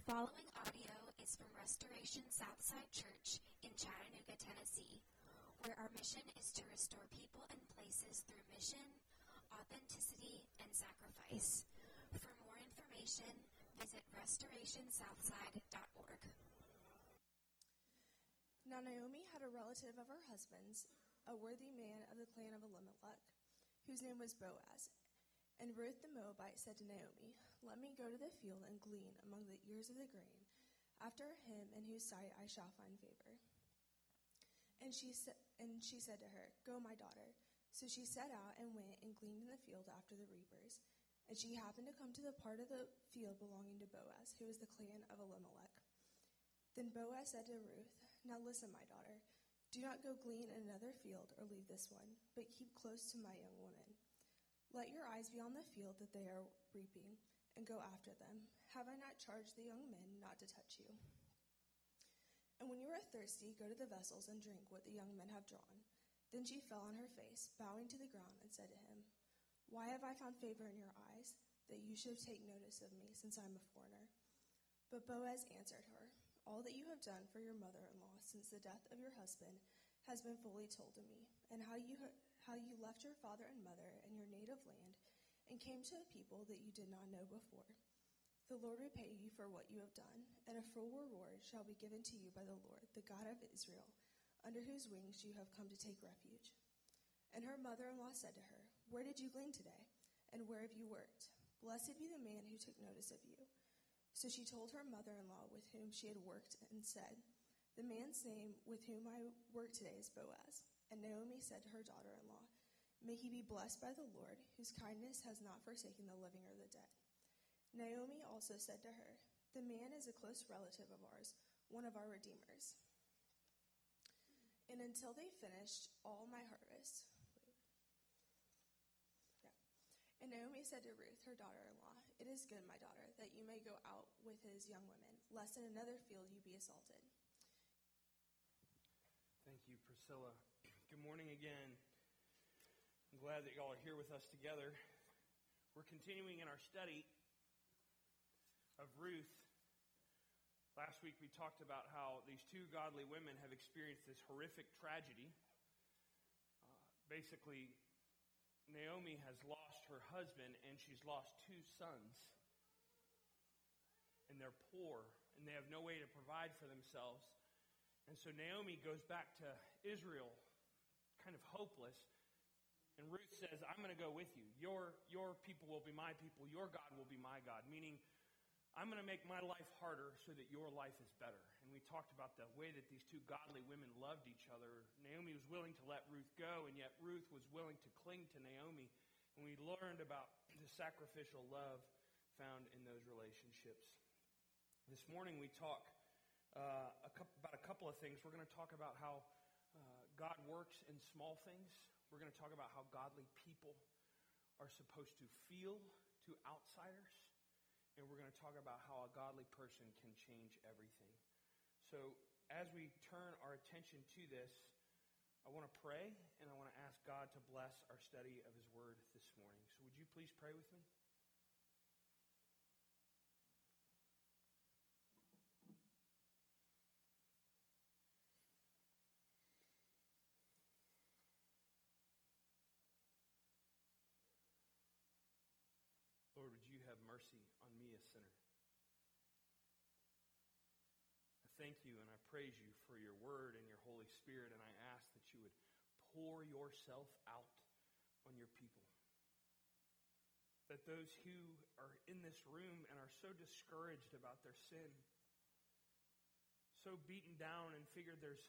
The following audio is from Restoration Southside Church in Chattanooga, Tennessee, where our mission is to restore people and places through mission, authenticity, and sacrifice. For more information, visit restorationsouthside.org. Now Naomi had a relative of her husband's, a worthy man of the clan of Elimelech, whose name was Boaz. And Ruth the Moabite said to Naomi, Let me go to the field and glean among the ears of the grain, after him in whose sight I shall find favor. And she, sa- and she said to her, Go, my daughter. So she set out and went and gleaned in the field after the reapers. And she happened to come to the part of the field belonging to Boaz, who was the clan of Elimelech. Then Boaz said to Ruth, Now listen, my daughter. Do not go glean in another field or leave this one, but keep close to my young woman. Let your eyes be on the field that they are reaping, and go after them. Have I not charged the young men not to touch you? And when you are thirsty, go to the vessels and drink what the young men have drawn. Then she fell on her face, bowing to the ground, and said to him, Why have I found favor in your eyes, that you should take notice of me, since I am a foreigner? But Boaz answered her, All that you have done for your mother in law since the death of your husband has been fully told to me, and how you, how you left your father and mother and your native land and came to a people that you did not know before. The Lord repay you for what you have done, and a full reward shall be given to you by the Lord, the God of Israel, under whose wings you have come to take refuge. And her mother in law said to her, Where did you glean today? And where have you worked? Blessed be the man who took notice of you. So she told her mother in law with whom she had worked and said, The man's name with whom I work today is Boaz. And Naomi said to her daughter in law, May he be blessed by the Lord, whose kindness has not forsaken the living or the dead. Naomi also said to her, The man is a close relative of ours, one of our redeemers. And until they finished all my harvest. And Naomi said to Ruth, her daughter in law, It is good, my daughter, that you may go out with his young women, lest in another field you be assaulted. Thank you, Priscilla. Good morning again. I'm glad that y'all are here with us together. We're continuing in our study of Ruth. Last week we talked about how these two godly women have experienced this horrific tragedy. Uh, basically, Naomi has lost her husband and she's lost two sons. And they're poor and they have no way to provide for themselves. And so Naomi goes back to Israel, kind of hopeless. And Ruth says, I'm going to go with you. Your, your people will be my people. Your God will be my God. Meaning, I'm going to make my life harder so that your life is better. And we talked about the way that these two godly women loved each other. Naomi was willing to let Ruth go, and yet Ruth was willing to cling to Naomi. And we learned about the sacrificial love found in those relationships. This morning we talk uh, a about a couple of things. We're going to talk about how uh, God works in small things. Going to talk about how godly people are supposed to feel to outsiders. And we're going to talk about how a godly person can change everything. So, as we turn our attention to this, I want to pray and I want to ask God to bless our study of His Word this morning. So, would you please pray with me? Lord, would you have mercy on me, a sinner? I thank you and I praise you for your word and your Holy Spirit, and I ask that you would pour yourself out on your people. That those who are in this room and are so discouraged about their sin, so beaten down and figured there's,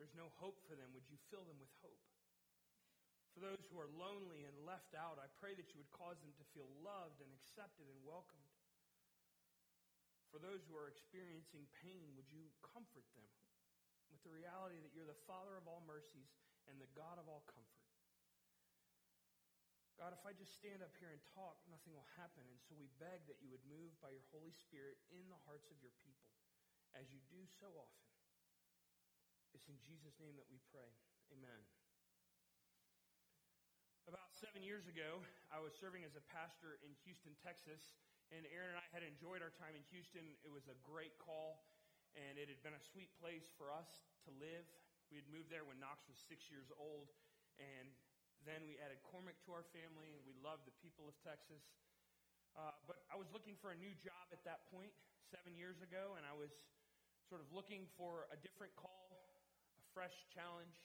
there's no hope for them, would you fill them with hope? For those who are lonely and left out, I pray that you would cause them to feel loved and accepted and welcomed. For those who are experiencing pain, would you comfort them with the reality that you're the Father of all mercies and the God of all comfort? God, if I just stand up here and talk, nothing will happen. And so we beg that you would move by your Holy Spirit in the hearts of your people, as you do so often. It's in Jesus' name that we pray. Amen. About seven years ago, I was serving as a pastor in Houston, Texas, And Aaron and I had enjoyed our time in Houston. It was a great call, and it had been a sweet place for us to live. We had moved there when Knox was six years old, and then we added Cormac to our family, and we loved the people of Texas. Uh, but I was looking for a new job at that point, seven years ago, and I was sort of looking for a different call, a fresh challenge.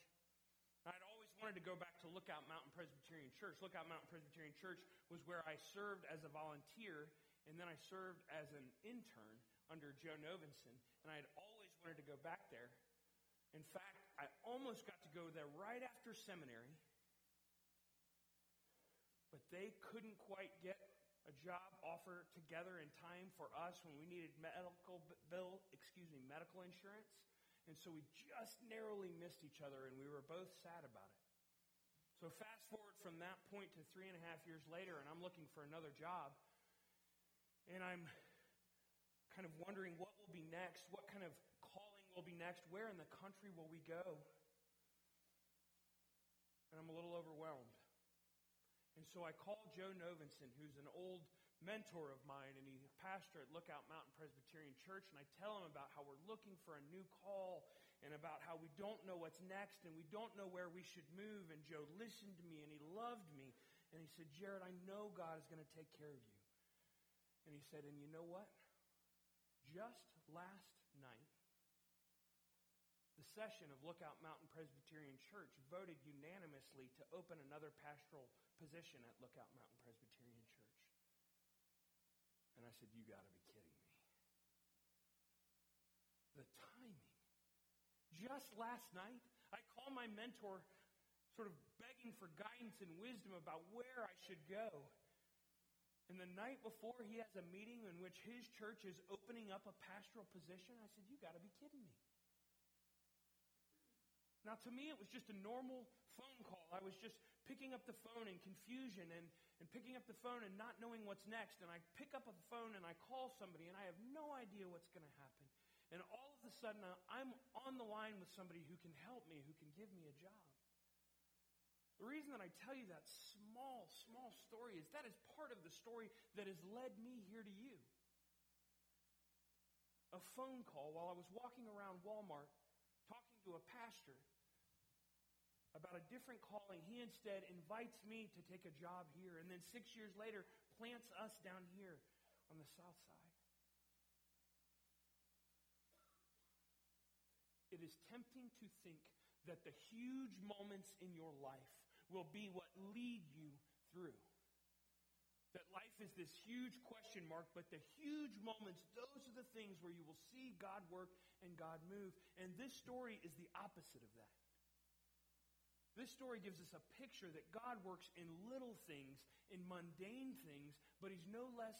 I'd wanted to go back to Lookout Mountain Presbyterian Church. Lookout Mountain Presbyterian Church was where I served as a volunteer, and then I served as an intern under Joe Novenson, and I had always wanted to go back there. In fact, I almost got to go there right after seminary, but they couldn't quite get a job offer together in time for us when we needed medical bill, excuse me, medical insurance. And so we just narrowly missed each other, and we were both sad about it. So fast forward from that point to three and a half years later, and I'm looking for another job. And I'm kind of wondering what will be next, what kind of calling will be next, where in the country will we go? And I'm a little overwhelmed. And so I called Joe Novenson, who's an old mentor of mine, and he's a pastor at Lookout Mountain Presbyterian Church, and I tell him about how we're looking for a new call and about how we don't know what's next and we don't know where we should move. And Joe listened to me and he loved me. And he said, Jared, I know God is going to take care of you. And he said, And you know what? Just last night, the session of Lookout Mountain Presbyterian Church voted unanimously to open another pastoral position at Lookout Mountain Presbyterian Church. And I said, You got to be kidding me. The timing. Just last night, I call my mentor, sort of begging for guidance and wisdom about where I should go. And the night before, he has a meeting in which his church is opening up a pastoral position. I said, You got to be kidding me. Now, to me, it was just a normal phone call. I was just picking up the phone in confusion and, and picking up the phone and not knowing what's next. And I pick up the phone and I call somebody and I have no idea what's going to happen. And all of a sudden, uh, I'm on the line with somebody who can help me, who can give me a job. The reason that I tell you that small, small story is that is part of the story that has led me here to you. A phone call while I was walking around Walmart talking to a pastor about a different calling. He instead invites me to take a job here, and then six years later plants us down here on the south side. It is tempting to think that the huge moments in your life will be what lead you through. That life is this huge question mark, but the huge moments, those are the things where you will see God work and God move. And this story is the opposite of that. This story gives us a picture that God works in little things, in mundane things, but He's no less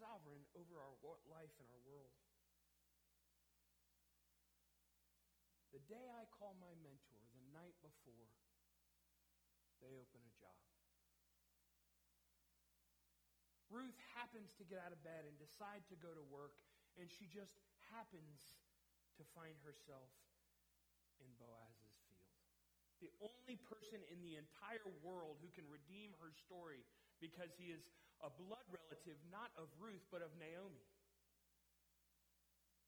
sovereign over our life and our world. The day I call my mentor, the night before, they open a job. Ruth happens to get out of bed and decide to go to work, and she just happens to find herself in Boaz's field. The only person in the entire world who can redeem her story because he is a blood relative, not of Ruth, but of Naomi.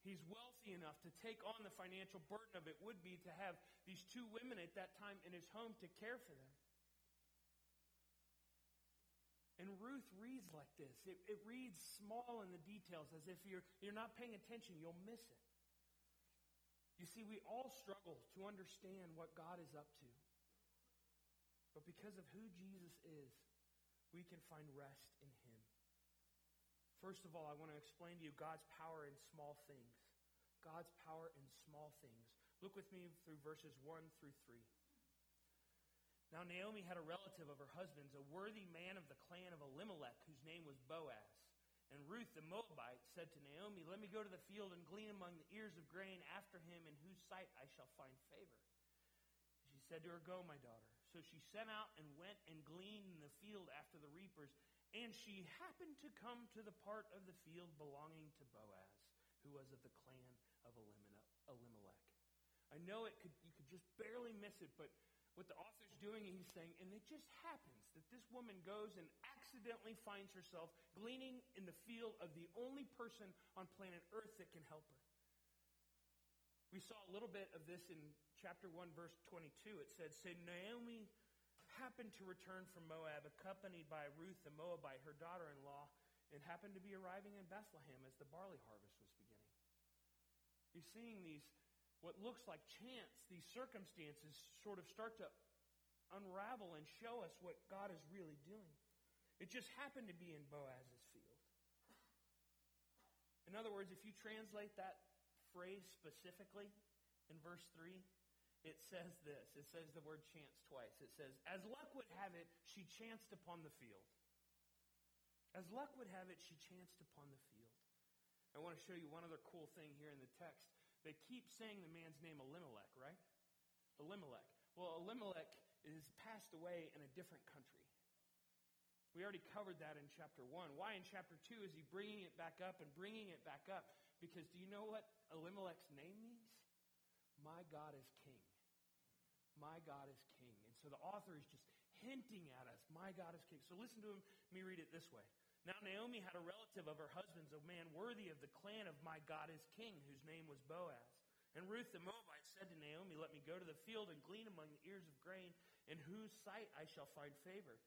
He's wealthy enough to take on the financial burden of it would be to have these two women at that time in his home to care for them. And Ruth reads like this. It, it reads small in the details, as if you're, you're not paying attention, you'll miss it. You see, we all struggle to understand what God is up to. But because of who Jesus is, we can find rest in him. First of all, I want to explain to you God's power in small things. God's power in small things. Look with me through verses 1 through 3. Now, Naomi had a relative of her husband's, a worthy man of the clan of Elimelech, whose name was Boaz. And Ruth the Moabite said to Naomi, Let me go to the field and glean among the ears of grain after him, in whose sight I shall find favor. She said to her, Go, my daughter. So she sent out and went and gleaned in the field after the reapers. And she happened to come to the part of the field belonging to Boaz, who was of the clan of Elimelech. I know it could, you could just barely miss it, but what the author's doing, he's saying, and it just happens that this woman goes and accidentally finds herself gleaning in the field of the only person on planet Earth that can help her. We saw a little bit of this in chapter 1, verse 22. It said, So Naomi happened to return from Moab, accompanied by Ruth the Moabite, her daughter in law, and happened to be arriving in Bethlehem as the barley harvest was beginning. You're seeing these, what looks like chance, these circumstances sort of start to unravel and show us what God is really doing. It just happened to be in Boaz's field. In other words, if you translate that phrase specifically in verse 3, it says this. It says the word chance twice. It says, As luck would have it, she chanced upon the field. As luck would have it, she chanced upon the field. I want to show you one other cool thing here in the text. They keep saying the man's name Elimelech, right? Elimelech. Well, Elimelech is passed away in a different country. We already covered that in chapter 1. Why in chapter 2 is he bringing it back up and bringing it back up? Because do you know what Elimelech's name means? My God is king. My God is king. And so the author is just hinting at us, my God is king. So listen to him, me read it this way. Now Naomi had a relative of her husband's, a man worthy of the clan of my God is king, whose name was Boaz. And Ruth the Moabite said to Naomi, Let me go to the field and glean among the ears of grain, in whose sight I shall find favor.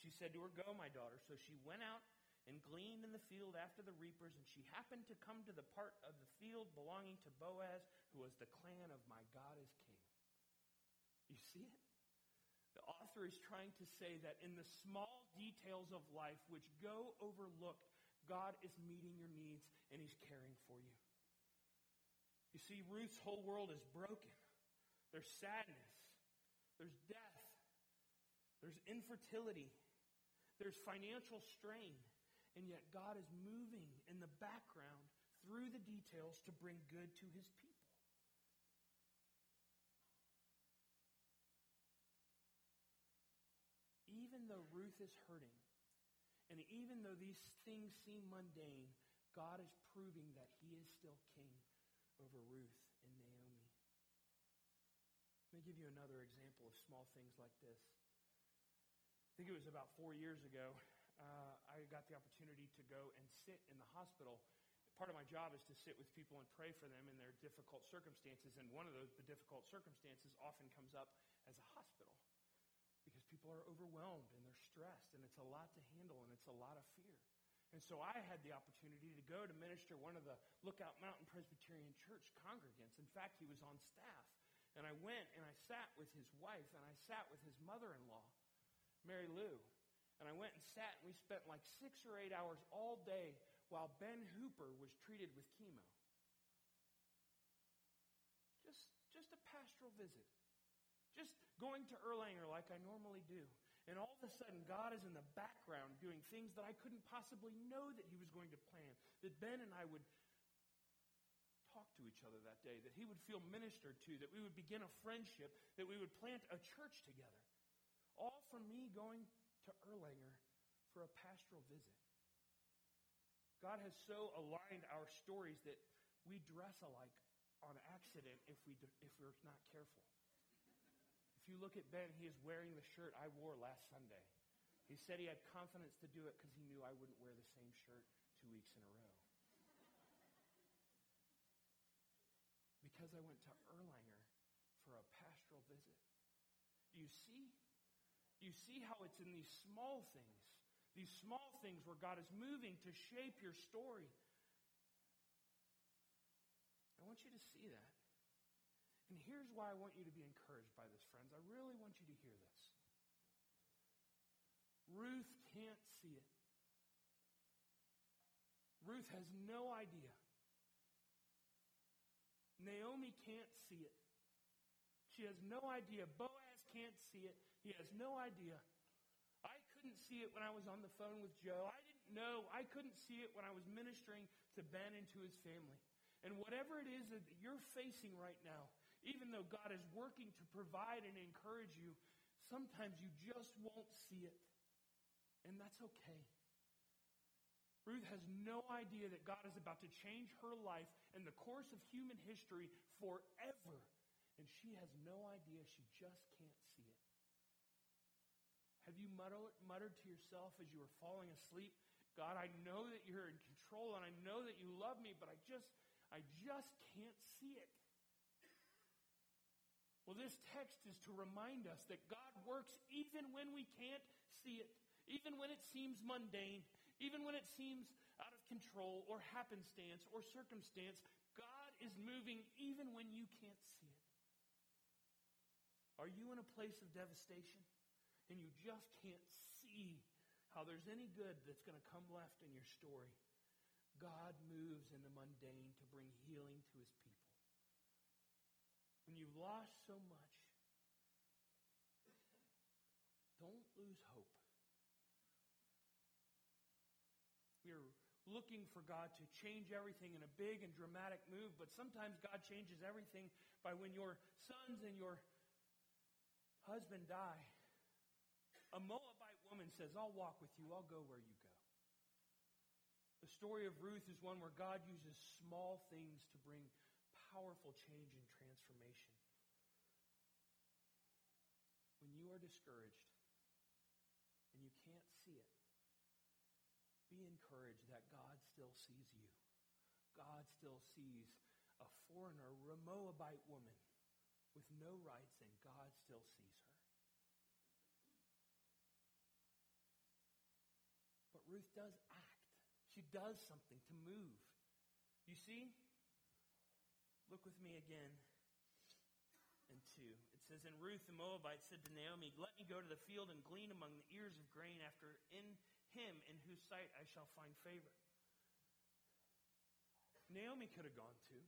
She said to her, Go, my daughter. So she went out and gleaned in the field after the reapers, and she happened to come to the part of the field belonging to Boaz, who was the clan of my God is king. You see it? The author is trying to say that in the small details of life which go overlooked, God is meeting your needs and He's caring for you. You see, Ruth's whole world is broken. There's sadness, there's death, there's infertility, there's financial strain, and yet God is moving in the background through the details to bring good to His people. Even though Ruth is hurting, and even though these things seem mundane, God is proving that he is still king over Ruth and Naomi. Let me give you another example of small things like this. I think it was about four years ago, uh, I got the opportunity to go and sit in the hospital. Part of my job is to sit with people and pray for them in their difficult circumstances, and one of those, the difficult circumstances, often comes up as a hospital because people are overwhelmed and they're stressed and it's a lot to handle and it's a lot of fear. And so I had the opportunity to go to minister one of the Lookout Mountain Presbyterian Church congregants. In fact, he was on staff. And I went and I sat with his wife and I sat with his mother-in-law, Mary Lou. And I went and sat and we spent like six or eight hours all day while Ben Hooper was treated with chemo. Just, just a pastoral visit. Just going to Erlanger like I normally do. And all of a sudden, God is in the background doing things that I couldn't possibly know that He was going to plan. That Ben and I would talk to each other that day, that He would feel ministered to, that we would begin a friendship, that we would plant a church together. All from me going to Erlanger for a pastoral visit. God has so aligned our stories that we dress alike on accident if, we, if we're not careful you look at Ben, he is wearing the shirt I wore last Sunday. He said he had confidence to do it because he knew I wouldn't wear the same shirt two weeks in a row. Because I went to Erlanger for a pastoral visit. Do you see? Do you see how it's in these small things, these small things where God is moving to shape your story? I want you to see that. And here's why I want you to be encouraged by this, friends. I really want you to hear this. Ruth can't see it. Ruth has no idea. Naomi can't see it. She has no idea. Boaz can't see it. He has no idea. I couldn't see it when I was on the phone with Joe. I didn't know. I couldn't see it when I was ministering to Ben and to his family. And whatever it is that you're facing right now, even though God is working to provide and encourage you, sometimes you just won't see it. And that's okay. Ruth has no idea that God is about to change her life and the course of human history forever. And she has no idea. She just can't see it. Have you muttered, to yourself as you were falling asleep, God, I know that you're in control and I know that you love me, but I just, I just can't see it. Well, this text is to remind us that God works even when we can't see it, even when it seems mundane, even when it seems out of control or happenstance or circumstance. God is moving even when you can't see it. Are you in a place of devastation and you just can't see how there's any good that's going to come left in your story? God moves in the mundane to bring healing to his people when you've lost so much, don't lose hope. We are looking for God to change everything in a big and dramatic move, but sometimes God changes everything by when your sons and your husband die. A Moabite woman says, I'll walk with you, I'll go where you go. The story of Ruth is one where God uses small things to bring powerful change and transformation. When you are discouraged and you can't see it, be encouraged that God still sees you. God still sees a foreigner, a Moabite woman with no rights, and God still sees her. But Ruth does act. She does something to move. You see, Look with me again and 2. It says, And Ruth the Moabite said to Naomi, Let me go to the field and glean among the ears of grain after in him in whose sight I shall find favor. Naomi could have gone too.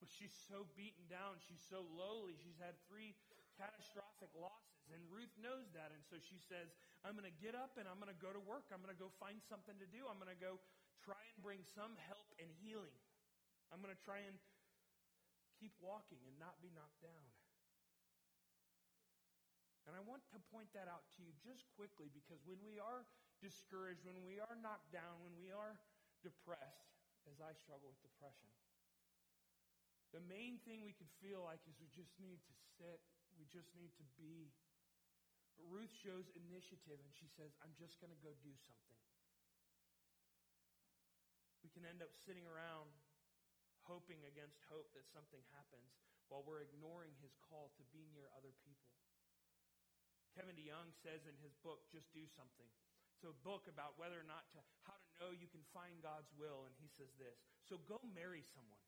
But she's so beaten down. She's so lowly. She's had three catastrophic losses. And Ruth knows that. And so she says, I'm going to get up and I'm going to go to work. I'm going to go find something to do. I'm going to go try and bring some help and healing. I'm going to try and keep walking and not be knocked down. And I want to point that out to you just quickly because when we are discouraged, when we are knocked down, when we are depressed, as I struggle with depression, the main thing we could feel like is we just need to sit, we just need to be. But Ruth shows initiative and she says, I'm just going to go do something. We can end up sitting around hoping against hope that something happens while we're ignoring his call to be near other people. Kevin DeYoung says in his book, Just Do Something. It's a book about whether or not to, how to know you can find God's will. And he says this So go marry someone,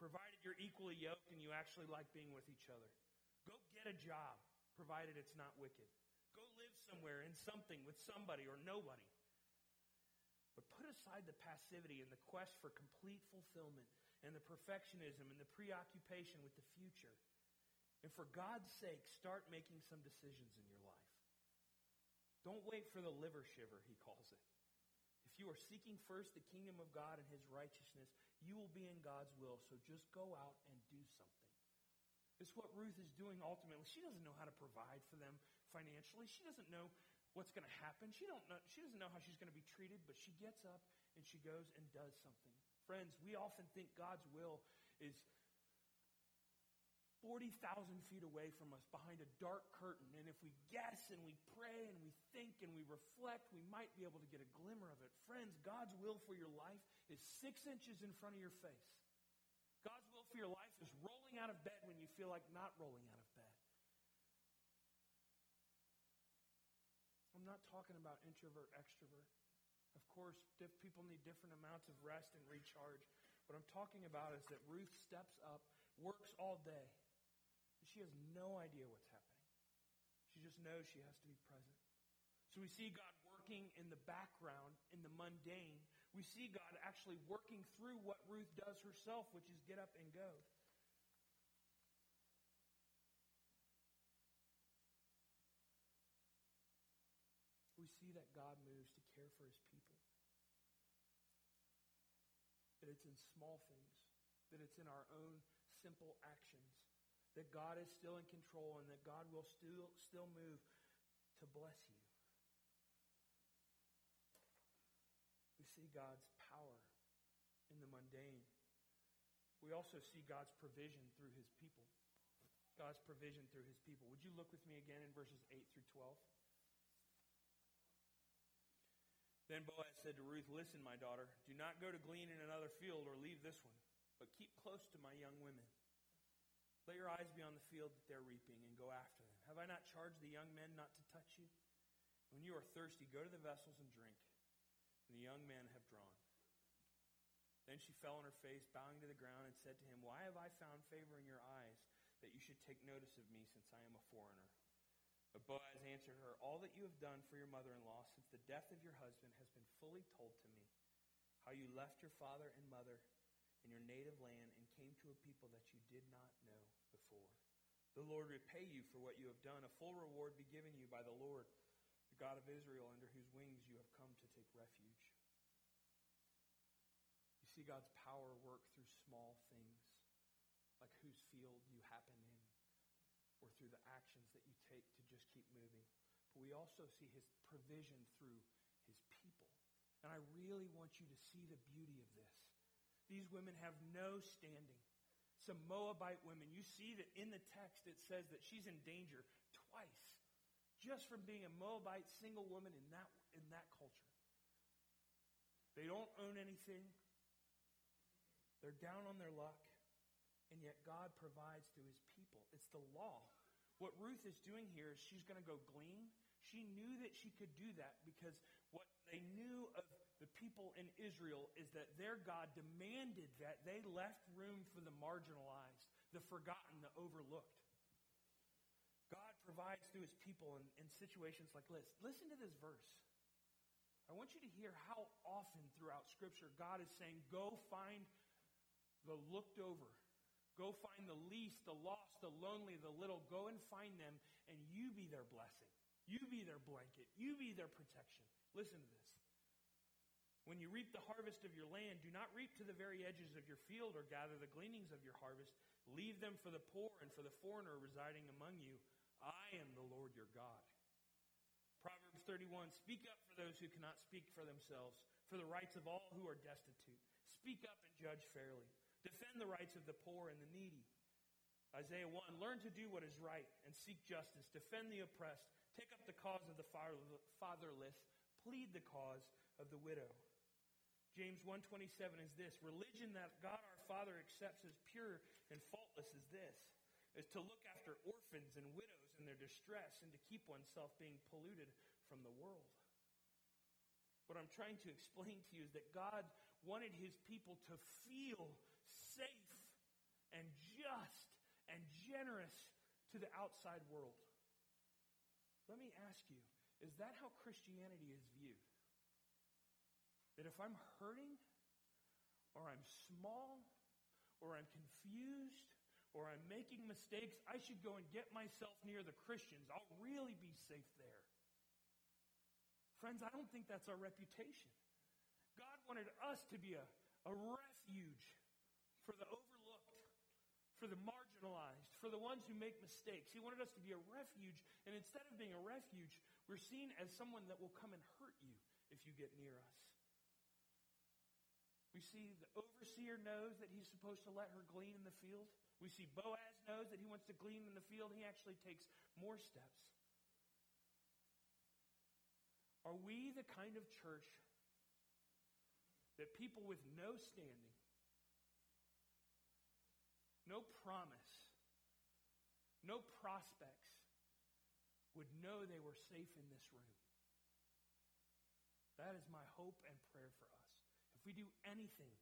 provided you're equally yoked and you actually like being with each other. Go get a job, provided it's not wicked. Go live somewhere in something with somebody or nobody. But put aside the passivity and the quest for complete fulfillment and the perfectionism and the preoccupation with the future. And for God's sake, start making some decisions in your life. Don't wait for the liver shiver, he calls it. If you are seeking first the kingdom of God and his righteousness, you will be in God's will. So just go out and do something. It's what Ruth is doing ultimately. She doesn't know how to provide for them financially. She doesn't know what's going to happen. She, don't know, she doesn't know how she's going to be treated, but she gets up and she goes and does something. Friends, we often think God's will is 40,000 feet away from us behind a dark curtain. And if we guess and we pray and we think and we reflect, we might be able to get a glimmer of it. Friends, God's will for your life is six inches in front of your face. God's will for your life is rolling out of bed when you feel like not rolling out of I'm not talking about introvert, extrovert. Of course, people need different amounts of rest and recharge. What I'm talking about is that Ruth steps up, works all day, she has no idea what's happening. She just knows she has to be present. So we see God working in the background, in the mundane. We see God actually working through what Ruth does herself, which is get up and go. That God moves to care for his people. That it's in small things, that it's in our own simple actions, that God is still in control and that God will still, still move to bless you. We see God's power in the mundane. We also see God's provision through his people. God's provision through his people. Would you look with me again in verses 8 through 12? Then Boaz said to Ruth, Listen, my daughter, do not go to glean in another field or leave this one, but keep close to my young women. Let your eyes be on the field that they're reaping and go after them. Have I not charged the young men not to touch you? When you are thirsty, go to the vessels and drink. And the young men have drawn. Then she fell on her face, bowing to the ground, and said to him, Why have I found favor in your eyes that you should take notice of me since I am a foreigner? But Boaz answered her, All that you have done for your mother in law since the death of your husband has been fully told to me. How you left your father and mother in your native land and came to a people that you did not know before. The Lord repay you for what you have done. A full reward be given you by the Lord, the God of Israel, under whose wings you have come to take refuge. You see God's power work through small things, like whose field you happen or through the actions that you take to just keep moving. But we also see his provision through his people. And I really want you to see the beauty of this. These women have no standing. Some Moabite women, you see that in the text it says that she's in danger twice just from being a Moabite single woman in that, in that culture. They don't own anything. They're down on their luck and yet God provides through his It's the law. What Ruth is doing here is she's going to go glean. She knew that she could do that because what they knew of the people in Israel is that their God demanded that they left room for the marginalized, the forgotten, the overlooked. God provides through his people in, in situations like this. Listen to this verse. I want you to hear how often throughout Scripture God is saying, Go find the looked over, Go find the least, the lost, the lonely, the little. Go and find them, and you be their blessing. You be their blanket. You be their protection. Listen to this. When you reap the harvest of your land, do not reap to the very edges of your field or gather the gleanings of your harvest. Leave them for the poor and for the foreigner residing among you. I am the Lord your God. Proverbs 31 Speak up for those who cannot speak for themselves, for the rights of all who are destitute. Speak up and judge fairly. Defend the rights of the poor and the needy. Isaiah 1 Learn to do what is right and seek justice. Defend the oppressed. Take up the cause of the fatherless. Plead the cause of the widow. James 1:27 is this religion that God our Father accepts as pure and faultless is this is to look after orphans and widows in their distress and to keep oneself being polluted from the world. What I'm trying to explain to you is that God wanted his people to feel safe and just and generous to the outside world. Let me ask you, is that how Christianity is viewed? That if I'm hurting, or I'm small, or I'm confused, or I'm making mistakes, I should go and get myself near the Christians. I'll really be safe there. Friends, I don't think that's our reputation. God wanted us to be a, a refuge for the overlooked, for the marginalized, for the ones who make mistakes. He wanted us to be a refuge, and instead of being a refuge, we're seen as someone that will come and hurt you if you get near us. We see the overseer knows that he's supposed to let her glean in the field. We see Boaz knows that he wants to glean in the field. He actually takes more steps. Are we the kind of church that people with no standing no promise, no prospects would know they were safe in this room. That is my hope and prayer for us. If we do anything,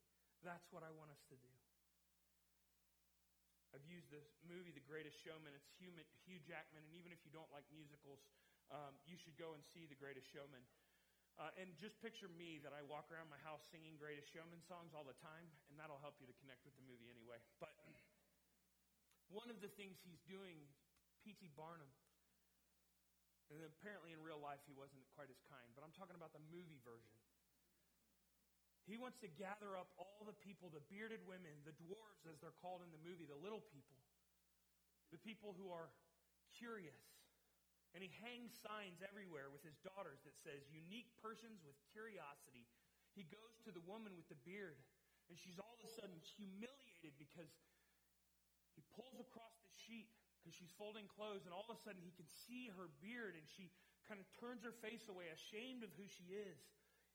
that's what I want us to do. I've used this movie, The Greatest Showman. It's Hugh Jackman, and even if you don't like musicals, um, you should go and see The Greatest Showman. Uh, and just picture me that I walk around my house singing Greatest Showman songs all the time, and that'll help you to connect with the movie anyway. But one of the things he's doing, P.T. Barnum, and apparently in real life he wasn't quite as kind, but I'm talking about the movie version. He wants to gather up all the people, the bearded women, the dwarves, as they're called in the movie, the little people, the people who are curious. And he hangs signs everywhere with his daughters that says, unique persons with curiosity. He goes to the woman with the beard, and she's all of a sudden humiliated because he pulls across the sheet because she's folding clothes, and all of a sudden he can see her beard, and she kind of turns her face away, ashamed of who she is.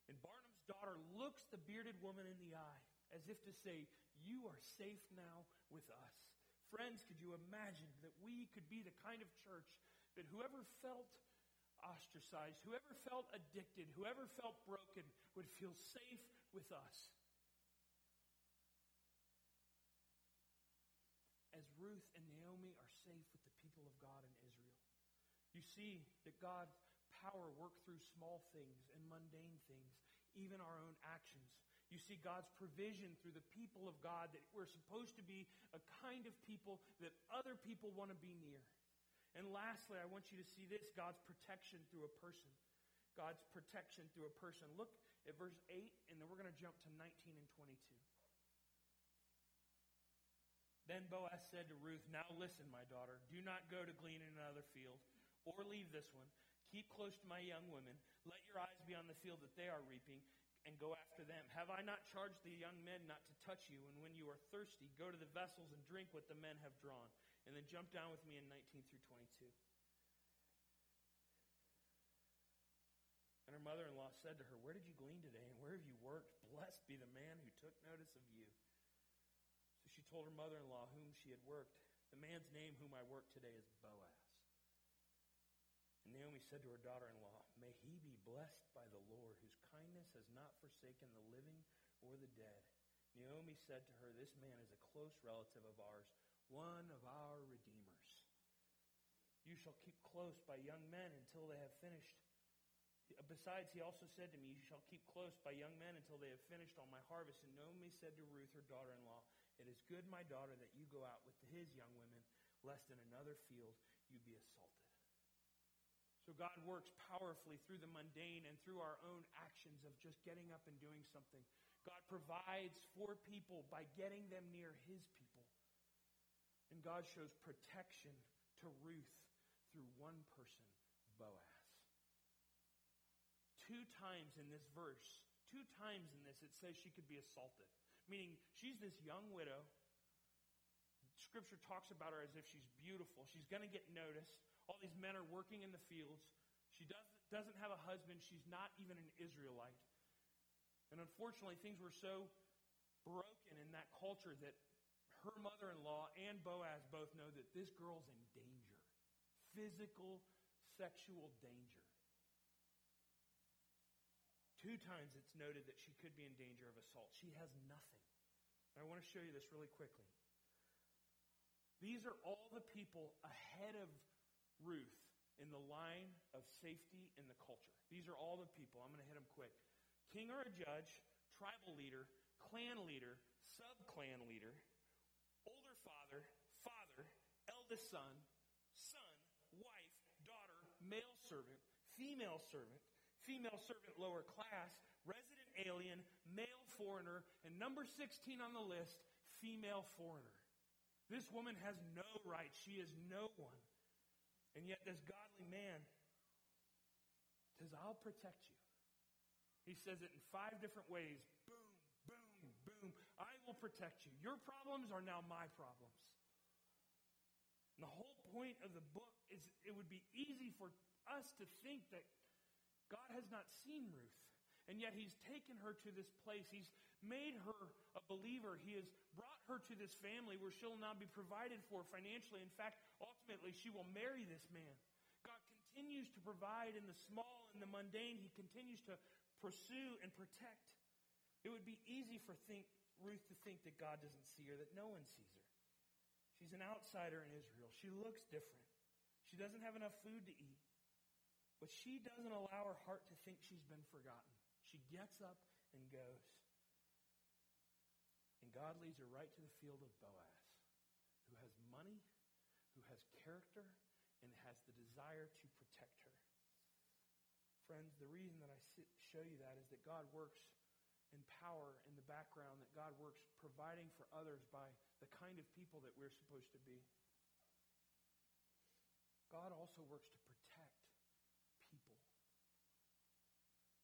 And Barnum's daughter looks the bearded woman in the eye, as if to say, You are safe now with us. Friends, could you imagine that we could be the kind of church that whoever felt ostracized, whoever felt addicted, whoever felt broken would feel safe with us? As Ruth and Naomi are safe with the people of God in Israel. You see that God's power work through small things and mundane things, even our own actions. You see God's provision through the people of God that we're supposed to be a kind of people that other people want to be near. And lastly, I want you to see this God's protection through a person. God's protection through a person. Look at verse 8, and then we're going to jump to 19 and 22. Then Boaz said to Ruth, Now listen, my daughter, do not go to glean in another field or leave this one. Keep close to my young women. Let your eyes be on the field that they are reaping and go after them. Have I not charged the young men not to touch you? And when you are thirsty, go to the vessels and drink what the men have drawn. And then jump down with me in 19 through 22. And her mother in law said to her, Where did you glean today, and where have you worked? Blessed be the man who took notice of you. She told her mother in law whom she had worked, The man's name whom I work today is Boaz. And Naomi said to her daughter in law, May he be blessed by the Lord, whose kindness has not forsaken the living or the dead. Naomi said to her, This man is a close relative of ours, one of our redeemers. You shall keep close by young men until they have finished. Besides, he also said to me, You shall keep close by young men until they have finished all my harvest. And Naomi said to Ruth, her daughter in law, It is good, my daughter, that you go out with his young women, lest in another field you be assaulted. So God works powerfully through the mundane and through our own actions of just getting up and doing something. God provides for people by getting them near his people. And God shows protection to Ruth through one person, Boaz. Two times in this verse, two times in this, it says she could be assaulted. Meaning, she's this young widow. Scripture talks about her as if she's beautiful. She's going to get noticed. All these men are working in the fields. She does, doesn't have a husband. She's not even an Israelite. And unfortunately, things were so broken in that culture that her mother in law and Boaz both know that this girl's in danger physical, sexual danger. Two times it's noted that she could be in danger of assault. She has nothing. And I want to show you this really quickly. These are all the people ahead of Ruth in the line of safety in the culture. These are all the people. I'm going to hit them quick. King or a judge, tribal leader, clan leader, sub clan leader, older father, father, eldest son, son, wife, daughter, male servant, female servant, female servant lower class, resident alien, male foreigner, and number 16 on the list, female foreigner. This woman has no rights. She is no one. And yet, this godly man says, I'll protect you. He says it in five different ways boom, boom, boom. I will protect you. Your problems are now my problems. And the whole point of the book is it would be easy for us to think that God has not seen Ruth. And yet he's taken her to this place. He's made her a believer. He has brought her to this family where she'll now be provided for financially. In fact, ultimately, she will marry this man. God continues to provide in the small and the mundane. He continues to pursue and protect. It would be easy for think, Ruth to think that God doesn't see her, that no one sees her. She's an outsider in Israel. She looks different. She doesn't have enough food to eat. But she doesn't allow her heart to think she's been forgotten. She gets up and goes. And God leads her right to the field of Boaz, who has money, who has character, and has the desire to protect her. Friends, the reason that I show you that is that God works in power in the background, that God works providing for others by the kind of people that we're supposed to be. God also works to protect people.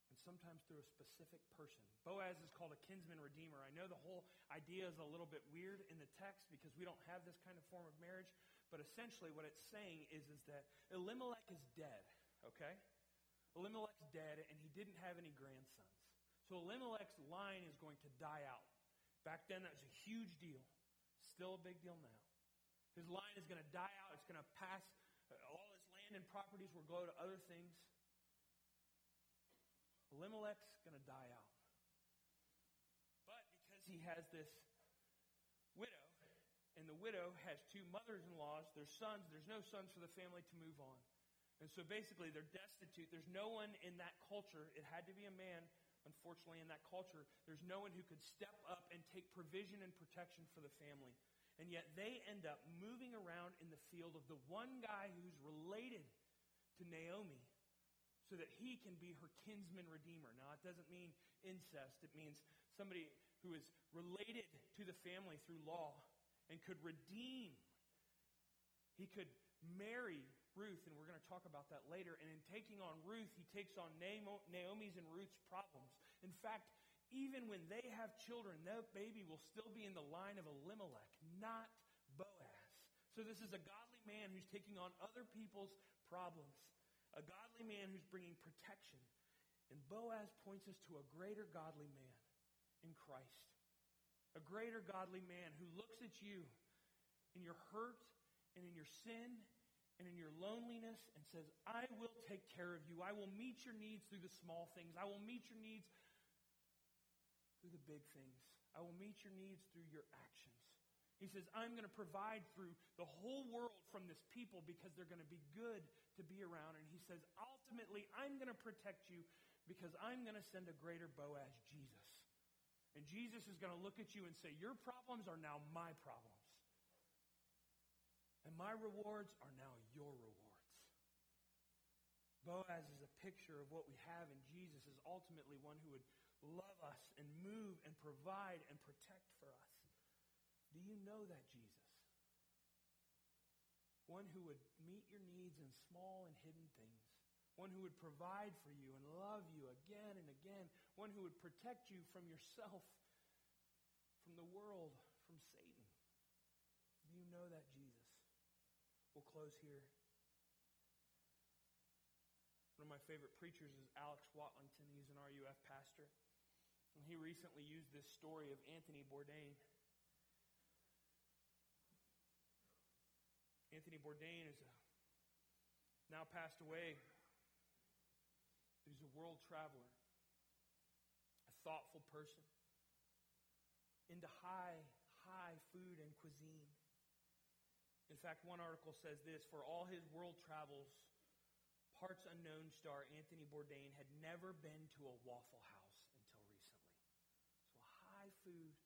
And sometimes through a specific person. Boaz is called a kinsman redeemer. I know the whole idea is a little bit weird in the text because we don't have this kind of form of marriage, but essentially what it's saying is, is that Elimelech is dead, okay? Elimelech's dead, and he didn't have any grandsons. So Elimelech's line is going to die out. Back then, that was a huge deal. Still a big deal now. His line is going to die out. It's going to pass. Uh, all his land and properties will go to other things. Elimelech's going to die out. But because he has this widow, and the widow has two mothers in laws, there's sons, there's no sons for the family to move on. And so basically, they're destitute. There's no one in that culture. It had to be a man, unfortunately, in that culture. There's no one who could step up and take provision and protection for the family. And yet they end up moving around in the field of the one guy who's related to Naomi so that he can be her kinsman redeemer. Now, it doesn't mean incest, it means somebody who is related to the family through law and could redeem. He could marry Ruth, and we're going to talk about that later. And in taking on Ruth, he takes on Naomi's and Ruth's problems. In fact, even when they have children, that baby will still be in the line of Elimelech, not Boaz. So this is a godly man who's taking on other people's problems, a godly man who's bringing protection. And Boaz points us to a greater godly man in Christ, a greater godly man who looks at you in your hurt and in your sin and in your loneliness and says, I will take care of you. I will meet your needs through the small things. I will meet your needs through the big things. I will meet your needs through your actions. He says, I'm going to provide through the whole world from this people because they're going to be good to be around. And he says, ultimately, I'm going to protect you because I'm going to send a greater Boaz, Jesus. And Jesus is going to look at you and say, Your problems are now my problems. And my rewards are now your rewards. Boaz is a picture of what we have in Jesus, is ultimately one who would love us and move and provide and protect for us. Do you know that Jesus? One who would meet your needs in small and hidden things. One who would provide for you and love you again and again. One who would protect you from yourself, from the world, from Satan. Do you know that Jesus? We'll close here. One of my favorite preachers is Alex Watlington. He's an RUF pastor. And he recently used this story of Anthony Bourdain. Anthony Bourdain is a, now passed away. He's a world traveler, a thoughtful person, into high, high food and cuisine. In fact, one article says this For all his world travels, parts unknown star Anthony Bourdain had never been to a Waffle House until recently. So high food,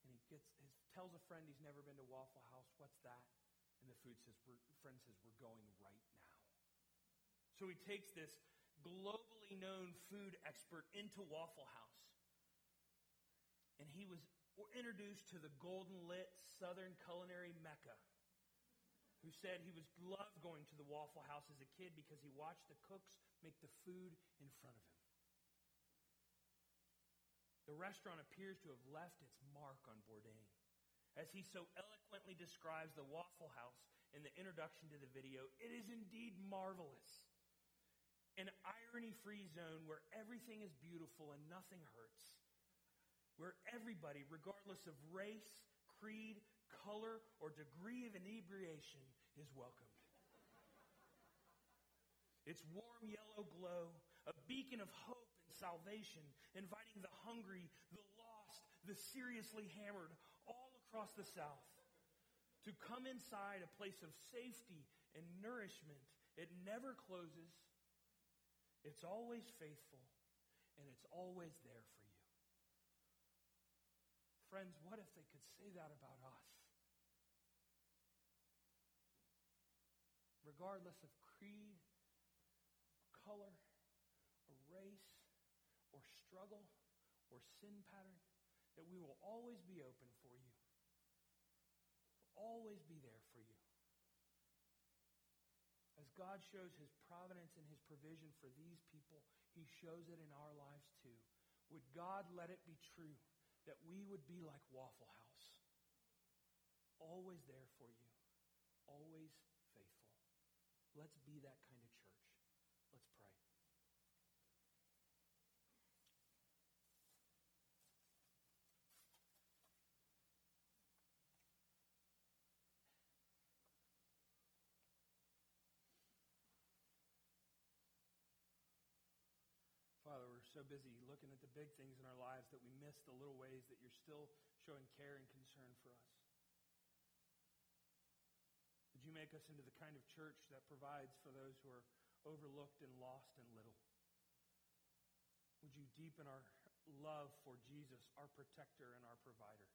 and he gets his, tells a friend he's never been to Waffle House. What's that? And the food says, friend says, we're going right now. So he takes this globally known food expert into Waffle House. And he was introduced to the golden lit southern culinary mecca who said he was loved going to the Waffle House as a kid because he watched the cooks make the food in front of him. The restaurant appears to have left its mark on Bourdain. As he so eloquently describes the Waffle House in the introduction to the video, it is indeed marvelous. An irony free zone where everything is beautiful and nothing hurts. Where everybody, regardless of race, creed, color, or degree of inebriation, is welcomed. Its warm yellow glow, a beacon of hope and salvation, inviting the hungry, the lost, the seriously hammered across the South to come inside a place of safety and nourishment. It never closes. It's always faithful and it's always there for you. Friends, what if they could say that about us? Regardless of creed, color, or race, or struggle or sin pattern, that we will always be open. Always be there for you. As God shows his providence and his provision for these people, he shows it in our lives too. Would God let it be true that we would be like Waffle House? Always there for you, always faithful. Let's be that kind of church. Let's pray. Father, we're so busy looking at the big things in our lives that we miss the little ways that you're still showing care and concern for us. Would you make us into the kind of church that provides for those who are overlooked and lost and little? Would you deepen our love for Jesus, our protector and our provider?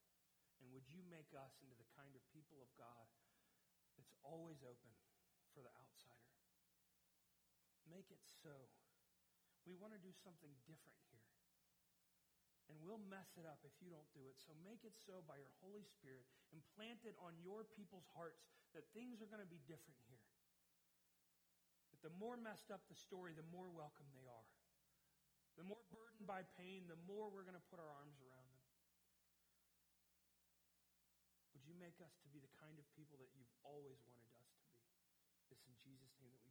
And would you make us into the kind of people of God that's always open for the outsider? Make it so. We want to do something different here. And we'll mess it up if you don't do it. So make it so by your Holy Spirit and plant it on your people's hearts that things are going to be different here. That the more messed up the story, the more welcome they are. The more burdened by pain, the more we're going to put our arms around them. Would you make us to be the kind of people that you've always wanted us to be? It's in Jesus' name that we.